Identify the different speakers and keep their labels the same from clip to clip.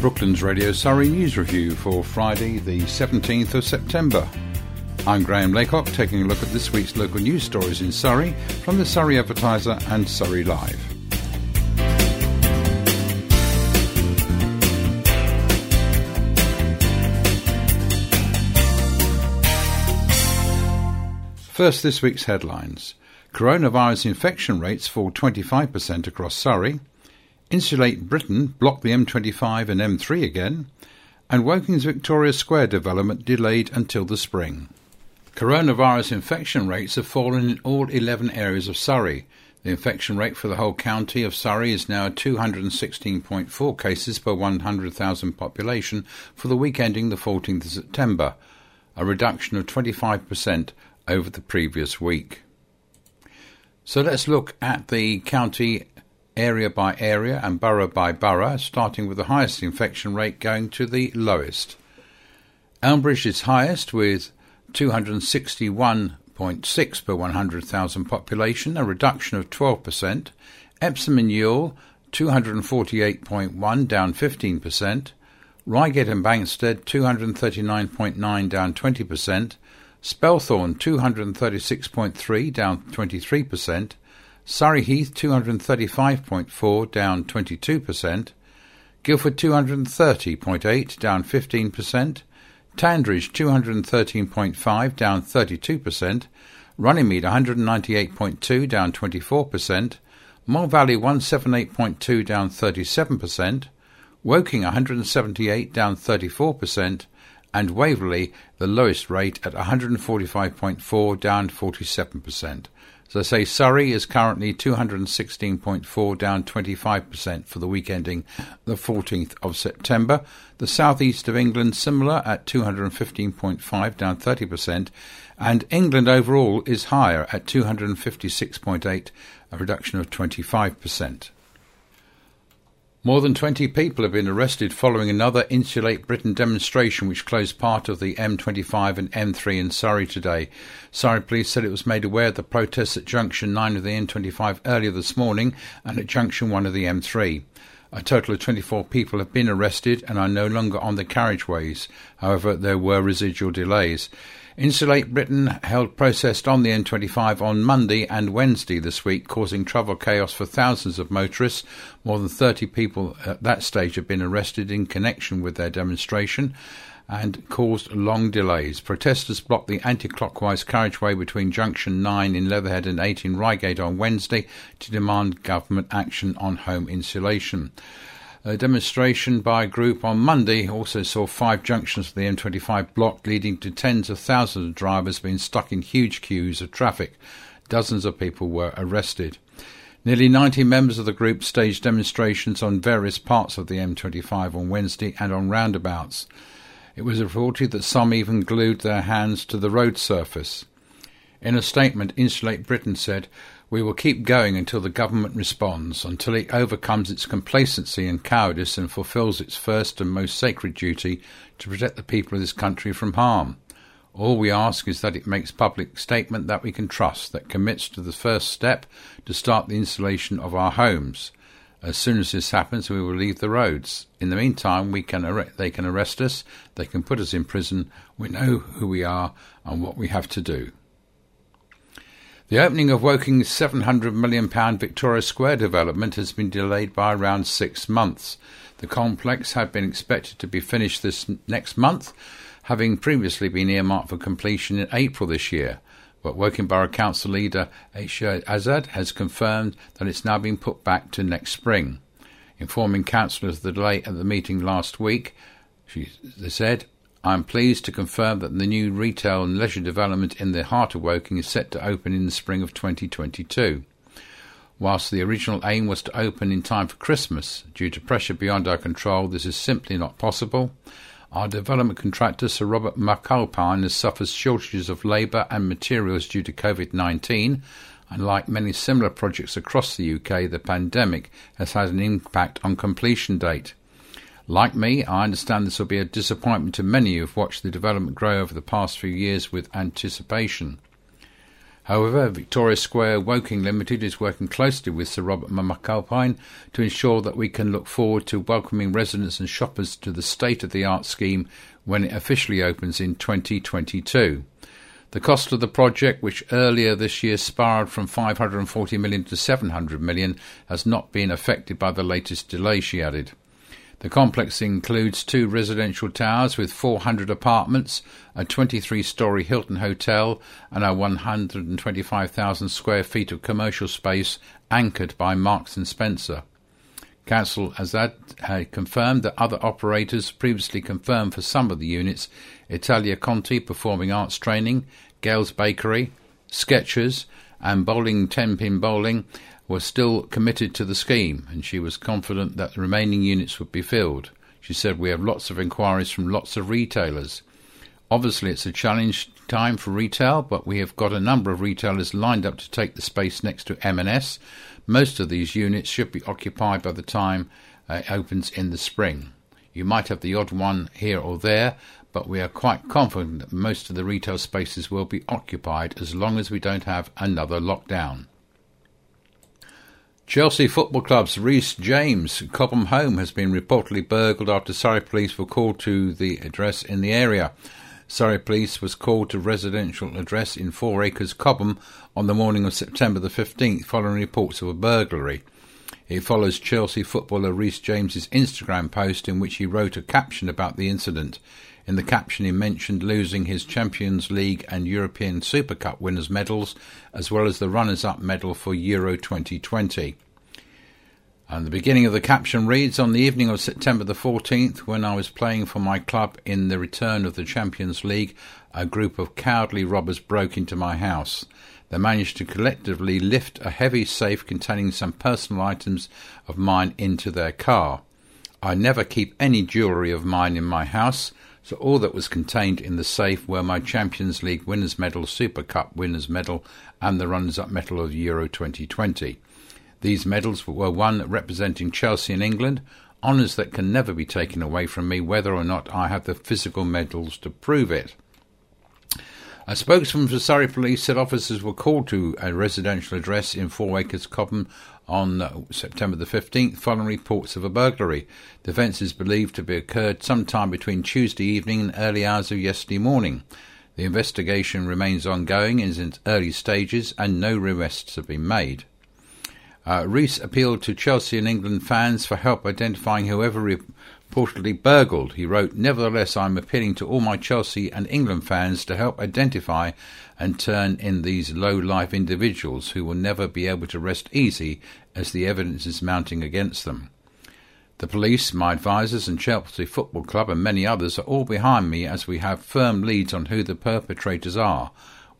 Speaker 1: Brooklands Radio Surrey News Review for Friday, the 17th of September. I'm Graham Laycock taking a look at this week's local news stories in Surrey from the Surrey Advertiser and Surrey Live. First, this week's headlines. Coronavirus infection rates fall 25% across Surrey. Insulate Britain block the M25 and M3 again. And Woking's Victoria Square development delayed until the spring. Coronavirus infection rates have fallen in all 11 areas of Surrey. The infection rate for the whole county of Surrey is now 216.4 cases per 100,000 population for the week ending the 14th of September, a reduction of 25% over the previous week. So let's look at the county area by area and borough by borough, starting with the highest infection rate going to the lowest. Elmbridge is highest with 261.6 per 100,000 population, a reduction of 12%. Epsom and Ewell 248.1 down 15%. Reigate and Banstead, 239.9 down 20%. Spelthorne 236.3 down 23%, Surrey Heath 235.4 down 22%, Guildford 230.8 down 15%, Tandridge 213.5 down 32%, Runnymede 198.2 down 24%, Mole Valley 178.2 down 37%, Woking 178 down 34%, and Waverley the lowest rate at 145.4, down 47%. I say, Surrey is currently 216.4, down 25% for the week ending the 14th of September. The southeast of England similar at 215.5, down 30%, and England overall is higher at 256.8, a reduction of 25%. More than 20 people have been arrested following another Insulate Britain demonstration which closed part of the M25 and M3 in Surrey today. Surrey police said it was made aware of the protests at junction 9 of the M25 earlier this morning and at junction 1 of the M3. A total of 24 people have been arrested and are no longer on the carriageways. However, there were residual delays. Insulate Britain held protest on the M25 on Monday and Wednesday this week, causing travel chaos for thousands of motorists. More than 30 people at that stage have been arrested in connection with their demonstration and caused long delays. Protesters blocked the anti-clockwise carriageway between junction 9 in Leatherhead and 8 in Reigate on Wednesday to demand government action on home insulation. A demonstration by a group on Monday also saw five junctions of the M25 blocked, leading to tens of thousands of drivers being stuck in huge queues of traffic. Dozens of people were arrested. Nearly 90 members of the group staged demonstrations on various parts of the M25 on Wednesday and on roundabouts. It was reported that some even glued their hands to the road surface. In a statement, Insulate Britain said, we will keep going until the government responds, until it overcomes its complacency and cowardice and fulfills its first and most sacred duty to protect the people of this country from harm. All we ask is that it makes public statement that we can trust, that commits to the first step to start the insulation of our homes. As soon as this happens, we will leave the roads. In the meantime, we can ar- they can arrest us, they can put us in prison. We know who we are and what we have to do. The opening of Woking's £700 million Victoria Square development has been delayed by around six months. The complex had been expected to be finished this next month, having previously been earmarked for completion in April this year. But Woking Borough Council leader Aisha Azad has confirmed that it's now been put back to next spring. Informing councillors of the delay at the meeting last week, she said, I am pleased to confirm that the new retail and leisure development in the heart of Woking is set to open in the spring of 2022. Whilst the original aim was to open in time for Christmas, due to pressure beyond our control, this is simply not possible. Our development contractor, Sir Robert McAlpine, has suffered shortages of labour and materials due to COVID 19, and like many similar projects across the UK, the pandemic has had an impact on completion date. Like me, I understand this will be a disappointment to many who have watched the development grow over the past few years with anticipation. However, Victoria Square Woking Limited is working closely with Sir Robert McAlpine to ensure that we can look forward to welcoming residents and shoppers to the state of the art scheme when it officially opens in 2022. The cost of the project, which earlier this year spiraled from 540 million to 700 million, has not been affected by the latest delay, she added. The complex includes two residential towers with 400 apartments, a 23 story Hilton hotel, and a 125,000 square feet of commercial space anchored by Marks and Spencer. Council Azad had uh, confirmed that other operators previously confirmed for some of the units Italia Conti Performing Arts Training, Gail's Bakery, Skechers, and Bowling 10 Pin Bowling were still committed to the scheme, and she was confident that the remaining units would be filled. She said, We have lots of inquiries from lots of retailers. Obviously, it's a challenge time for retail, but we have got a number of retailers lined up to take the space next to M&S. Most of these units should be occupied by the time uh, it opens in the spring. You might have the odd one here or there, but we are quite confident that most of the retail spaces will be occupied as long as we don't have another lockdown. Chelsea Football Club's Reece James Cobham home has been reportedly burgled after Surrey police were called to the address in the area. Surrey police was called to residential address in Four Acres Cobham on the morning of September the 15th following reports of a burglary. It follows Chelsea footballer Reece James's Instagram post in which he wrote a caption about the incident. In the caption, he mentioned losing his Champions League and European Super Cup winners' medals, as well as the runners up medal for Euro 2020. And the beginning of the caption reads On the evening of September the 14th, when I was playing for my club in the return of the Champions League, a group of cowardly robbers broke into my house. They managed to collectively lift a heavy safe containing some personal items of mine into their car. I never keep any jewellery of mine in my house, so all that was contained in the safe were my Champions League winners' medal, Super Cup winners' medal, and the runners-up medal of Euro 2020. These medals were won representing Chelsea in England, honours that can never be taken away from me, whether or not I have the physical medals to prove it. A spokesman for Surrey Police said officers were called to a residential address in Four Acres, Cobham, on September the 15th following reports of a burglary. The offence is believed to have occurred sometime between Tuesday evening and early hours of yesterday morning. The investigation remains ongoing is in its early stages and no arrests have been made. Uh, Reece appealed to Chelsea and England fans for help identifying whoever reportedly burgled. He wrote, Nevertheless, I'm appealing to all my Chelsea and England fans to help identify and turn in these low life individuals who will never be able to rest easy as the evidence is mounting against them. The police, my advisers, and Chelsea Football Club, and many others are all behind me as we have firm leads on who the perpetrators are.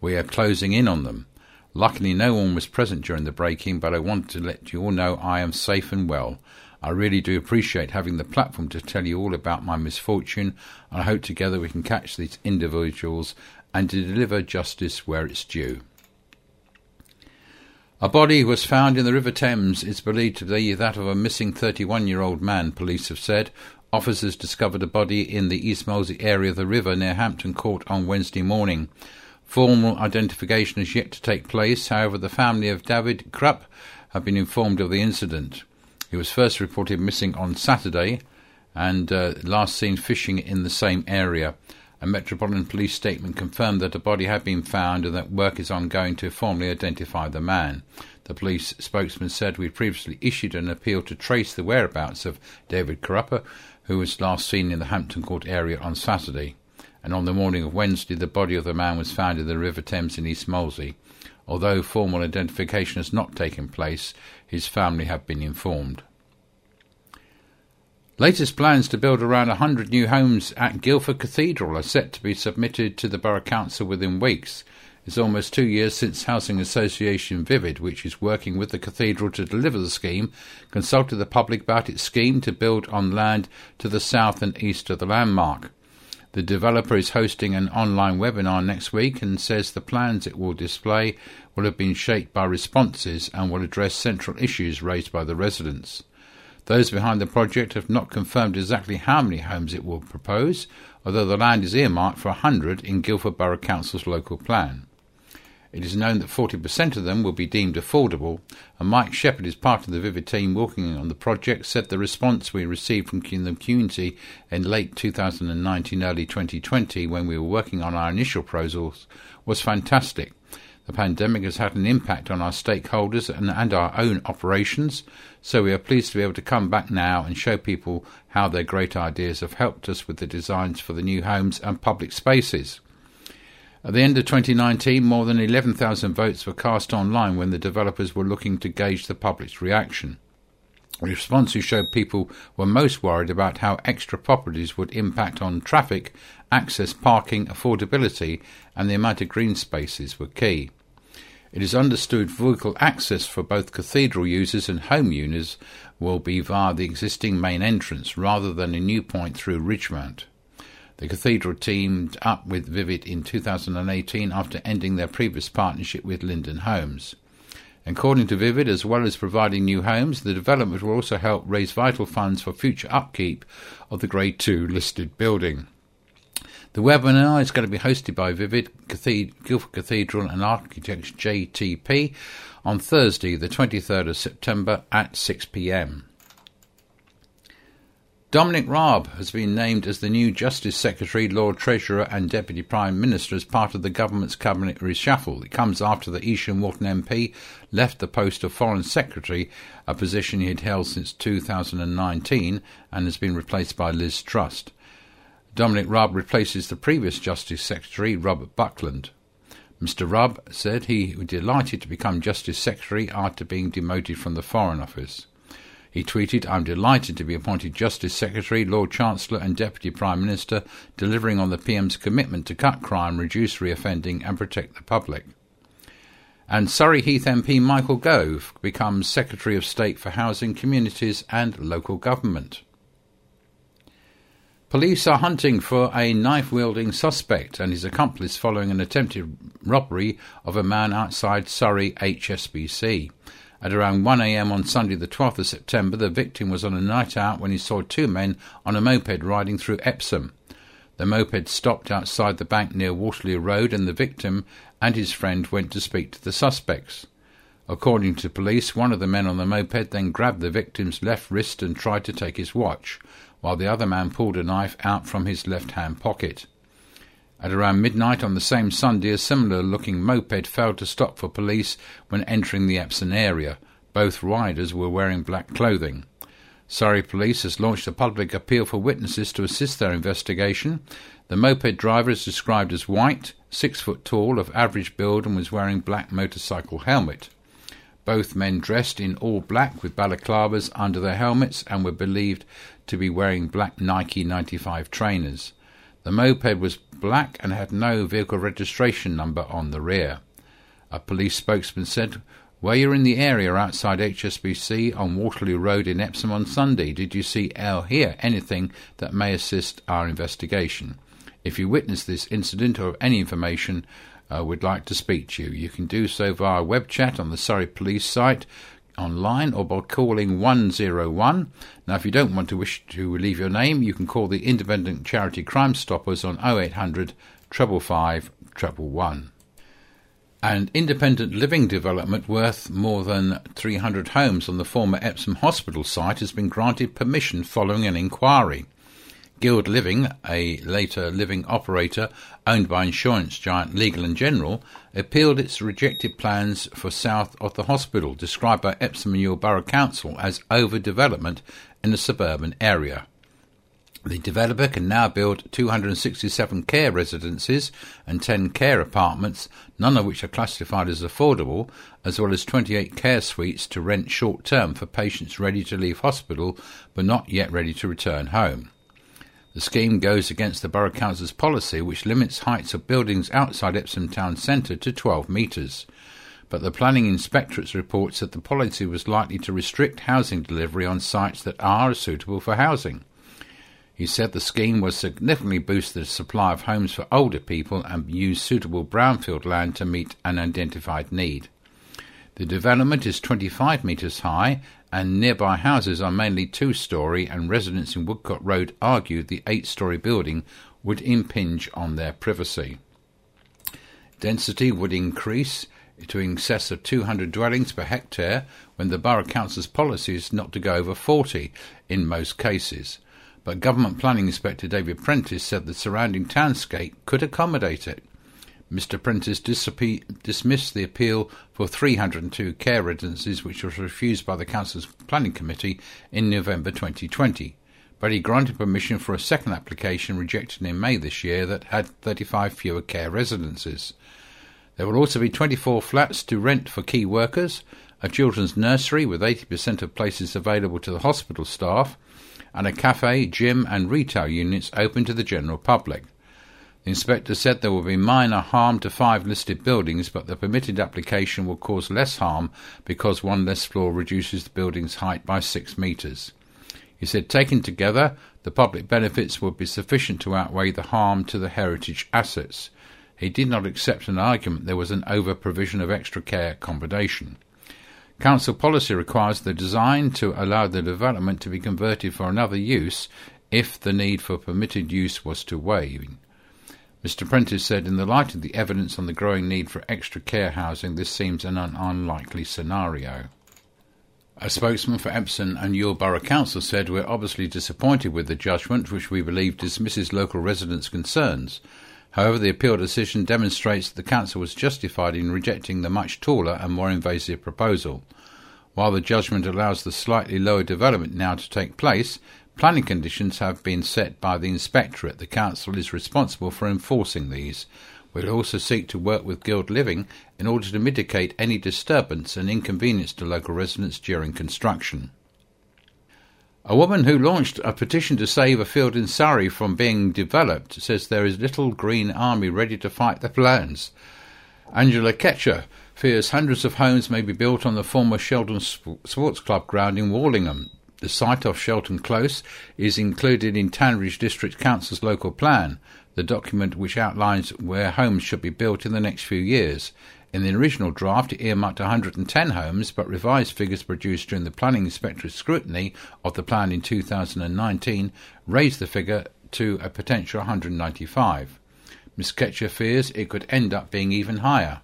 Speaker 1: We are closing in on them. Luckily, no one was present during the breaking, but I want to let you all know I am safe and well. I really do appreciate having the platform to tell you all about my misfortune, and I hope together we can catch these individuals and to deliver justice where it's due. A body was found in the River Thames. It's believed to be that of a missing 31 year old man, police have said. Officers discovered a body in the East Molesey area of the river near Hampton Court on Wednesday morning. Formal identification has yet to take place. However, the family of David Krupp have been informed of the incident. He was first reported missing on Saturday and uh, last seen fishing in the same area. A Metropolitan Police statement confirmed that a body had been found and that work is ongoing to formally identify the man. The police spokesman said we previously issued an appeal to trace the whereabouts of David Caruppa, who was last seen in the Hampton Court area on Saturday. And on the morning of Wednesday, the body of the man was found in the River Thames in East Molesey. Although formal identification has not taken place, his family have been informed. Latest plans to build around 100 new homes at Guildford Cathedral are set to be submitted to the Borough Council within weeks. It's almost two years since Housing Association Vivid, which is working with the cathedral to deliver the scheme, consulted the public about its scheme to build on land to the south and east of the landmark. The developer is hosting an online webinar next week and says the plans it will display will have been shaped by responses and will address central issues raised by the residents. Those behind the project have not confirmed exactly how many homes it will propose, although the land is earmarked for 100 in Guildford Borough Council's local plan. It is known that 40% of them will be deemed affordable, and Mike Shepherd is part of the Vivid team working on the project, said the response we received from the community in late 2019, early 2020, when we were working on our initial proposals, was fantastic. The pandemic has had an impact on our stakeholders and, and, our own operations, so we are pleased to be able to come back now and show people how their great ideas have helped us with the designs for the new homes and public spaces. At the end of 2019, more than 11,000 votes were cast online when the developers were looking to gauge the public's reaction. Responses showed people were most worried about how extra properties would impact on traffic, access, parking, affordability, and the amount of green spaces were key. It is understood vehicle access for both cathedral users and home users will be via the existing main entrance rather than a new point through Ridgemount. The cathedral teamed up with Vivid in 2018 after ending their previous partnership with Linden Homes. According to Vivid, as well as providing new homes, the development will also help raise vital funds for future upkeep of the Grade 2 listed building. The webinar is going to be hosted by Vivid Guildford Cathedral and Architects JTP on Thursday, the 23rd of September at 6 pm. Dominic Raab has been named as the new Justice Secretary, Lord Treasurer, and Deputy Prime Minister as part of the government's cabinet reshuffle. It comes after the Esher Walton MP left the post of Foreign Secretary, a position he had held since 2019, and has been replaced by Liz Truss. Dominic Raab replaces the previous Justice Secretary, Robert Buckland. Mr. Raab said he was delighted to become Justice Secretary after being demoted from the Foreign Office. He tweeted, I'm delighted to be appointed Justice Secretary, Lord Chancellor, and Deputy Prime Minister, delivering on the PM's commitment to cut crime, reduce reoffending, and protect the public. And Surrey Heath MP Michael Gove becomes Secretary of State for Housing, Communities, and Local Government. Police are hunting for a knife wielding suspect and his accomplice following an attempted robbery of a man outside Surrey HSBC. At around 1am on Sunday, the 12th of September, the victim was on a night out when he saw two men on a moped riding through Epsom. The moped stopped outside the bank near Waterloo Road, and the victim and his friend went to speak to the suspects. According to police, one of the men on the moped then grabbed the victim's left wrist and tried to take his watch, while the other man pulled a knife out from his left hand pocket. At around midnight on the same Sunday, a similar looking moped failed to stop for police when entering the Epsom area. Both riders were wearing black clothing. Surrey Police has launched a public appeal for witnesses to assist their investigation. The moped driver is described as white, six foot tall, of average build, and was wearing black motorcycle helmet. Both men dressed in all black with balaclavas under their helmets and were believed to be wearing black Nike 95 trainers. The moped was black and had no vehicle registration number on the rear. A police spokesman said, Were you in the area outside HSBC on Waterloo Road in Epsom on Sunday? Did you see or hear anything that may assist our investigation? If you witnessed this incident or any information, uh, would like to speak to you. You can do so via web chat on the Surrey Police site online or by calling 101. Now, if you don't want to wish to leave your name, you can call the independent charity Crime Stoppers on 0800 555 111. An independent living development worth more than 300 homes on the former Epsom Hospital site has been granted permission following an inquiry. Guild Living, a later living operator owned by insurance giant Legal and General, appealed its rejected plans for south of the hospital, described by Epsom and Borough Council as overdevelopment in a suburban area. The developer can now build 267 care residences and 10 care apartments, none of which are classified as affordable, as well as 28 care suites to rent short term for patients ready to leave hospital but not yet ready to return home. The scheme goes against the Borough Council's policy, which limits heights of buildings outside Epsom Town Centre to 12 metres. But the Planning Inspectorate reports that the policy was likely to restrict housing delivery on sites that are suitable for housing. He said the scheme will significantly boost the supply of homes for older people and use suitable brownfield land to meet an identified need. The development is 25 metres high and nearby houses are mainly two story, and residents in Woodcote Road argued the eight story building would impinge on their privacy. Density would increase to excess of 200 dwellings per hectare when the Borough Council's policy is not to go over 40 in most cases. But Government Planning Inspector David Prentice said the surrounding townscape could accommodate it. Mr. Prentice dismissed the appeal for 302 care residences, which was refused by the Council's Planning Committee in November 2020. But he granted permission for a second application rejected in May this year that had 35 fewer care residences. There will also be 24 flats to rent for key workers, a children's nursery with 80% of places available to the hospital staff, and a cafe, gym, and retail units open to the general public. The inspector said there will be minor harm to five listed buildings, but the permitted application will cause less harm because one less floor reduces the building's height by six metres. He said, taken together, the public benefits would be sufficient to outweigh the harm to the heritage assets. He did not accept an argument there was an over provision of extra care accommodation. Council policy requires the design to allow the development to be converted for another use if the need for permitted use was to wane. Mr. Prentice said, in the light of the evidence on the growing need for extra care housing, this seems an un- unlikely scenario. A spokesman for Epsom and Ewell Borough Council said, We're obviously disappointed with the judgment, which we believe dismisses local residents' concerns. However, the appeal decision demonstrates that the Council was justified in rejecting the much taller and more invasive proposal. While the judgment allows the slightly lower development now to take place, Planning conditions have been set by the Inspectorate. The Council is responsible for enforcing these. We'll also seek to work with Guild Living in order to mitigate any disturbance and inconvenience to local residents during construction. A woman who launched a petition to save a field in Surrey from being developed says there is little Green Army ready to fight the plans. Angela Ketcher fears hundreds of homes may be built on the former Shelton Sports Club ground in Warlingham. The site off Shelton Close is included in Tandridge District Council's local plan, the document which outlines where homes should be built in the next few years. In the original draft, it earmarked 110 homes, but revised figures produced during the planning inspector's scrutiny of the plan in 2019 raised the figure to a potential 195. Ms. Ketcher fears it could end up being even higher.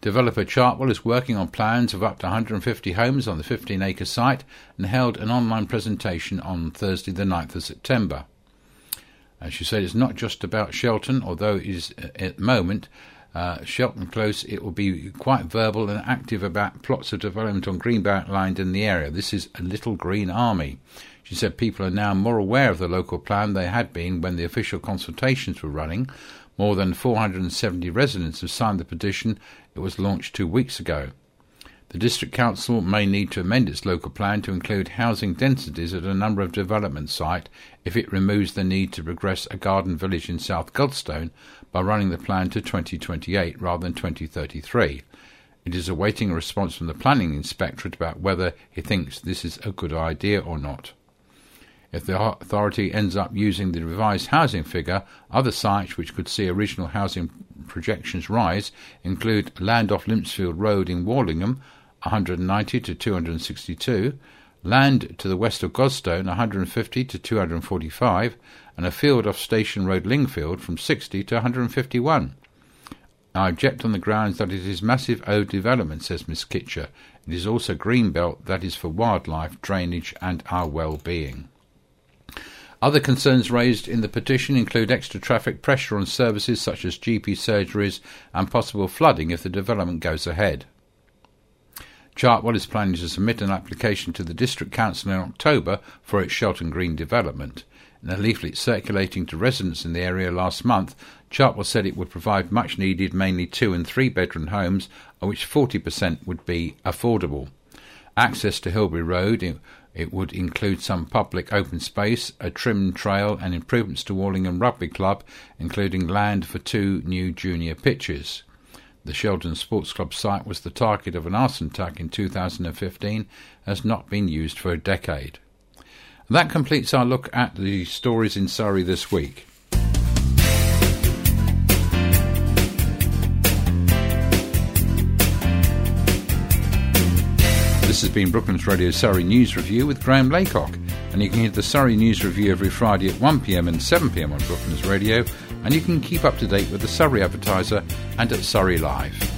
Speaker 1: Developer Chartwell is working on plans of up to 150 homes on the 15 acre site and held an online presentation on Thursday, the 9th of September. As she said, it's not just about Shelton, although it is uh, at the moment. Uh, Shelton Close, it will be quite verbal and active about plots of development on greenbelt land in the area. This is a little green army. She said people are now more aware of the local plan they had been when the official consultations were running. More than 470 residents have signed the petition it was launched two weeks ago. The District Council may need to amend its local plan to include housing densities at a number of development sites if it removes the need to progress a garden village in South Godstone by running the plan to 2028 rather than 2033. It is awaiting a response from the Planning Inspectorate about whether he thinks this is a good idea or not. If the authority ends up using the revised housing figure, other sites which could see original housing projections rise include land off Limpsfield Road in Warlingham, 190 to 262, land to the west of Godstone, 150 to 245, and a field off Station Road Lingfield from 60 to 151. I object on the grounds that it is massive overdevelopment, says Miss Kitcher. It is also green belt that is for wildlife, drainage, and our well-being. Other concerns raised in the petition include extra traffic pressure on services such as GP surgeries and possible flooding if the development goes ahead. Chartwell is planning to submit an application to the District Council in October for its Shelton Green development. In a leaflet circulating to residents in the area last month, Chartwell said it would provide much needed, mainly two and three bedroom homes, of which 40% would be affordable. Access to Hillbury Road it would include some public open space, a trim trail, and improvements to Warlingham Rugby Club, including land for two new junior pitches. The Shelton Sports Club site was the target of an arson attack in 2015, has not been used for a decade. That completes our look at the stories in Surrey this week. This has been Brooklands Radio Surrey News Review with Graham Laycock, and you can hear the Surrey News Review every Friday at 1pm and 7pm on Brooklands Radio, and you can keep up to date with the Surrey Advertiser and at Surrey Live.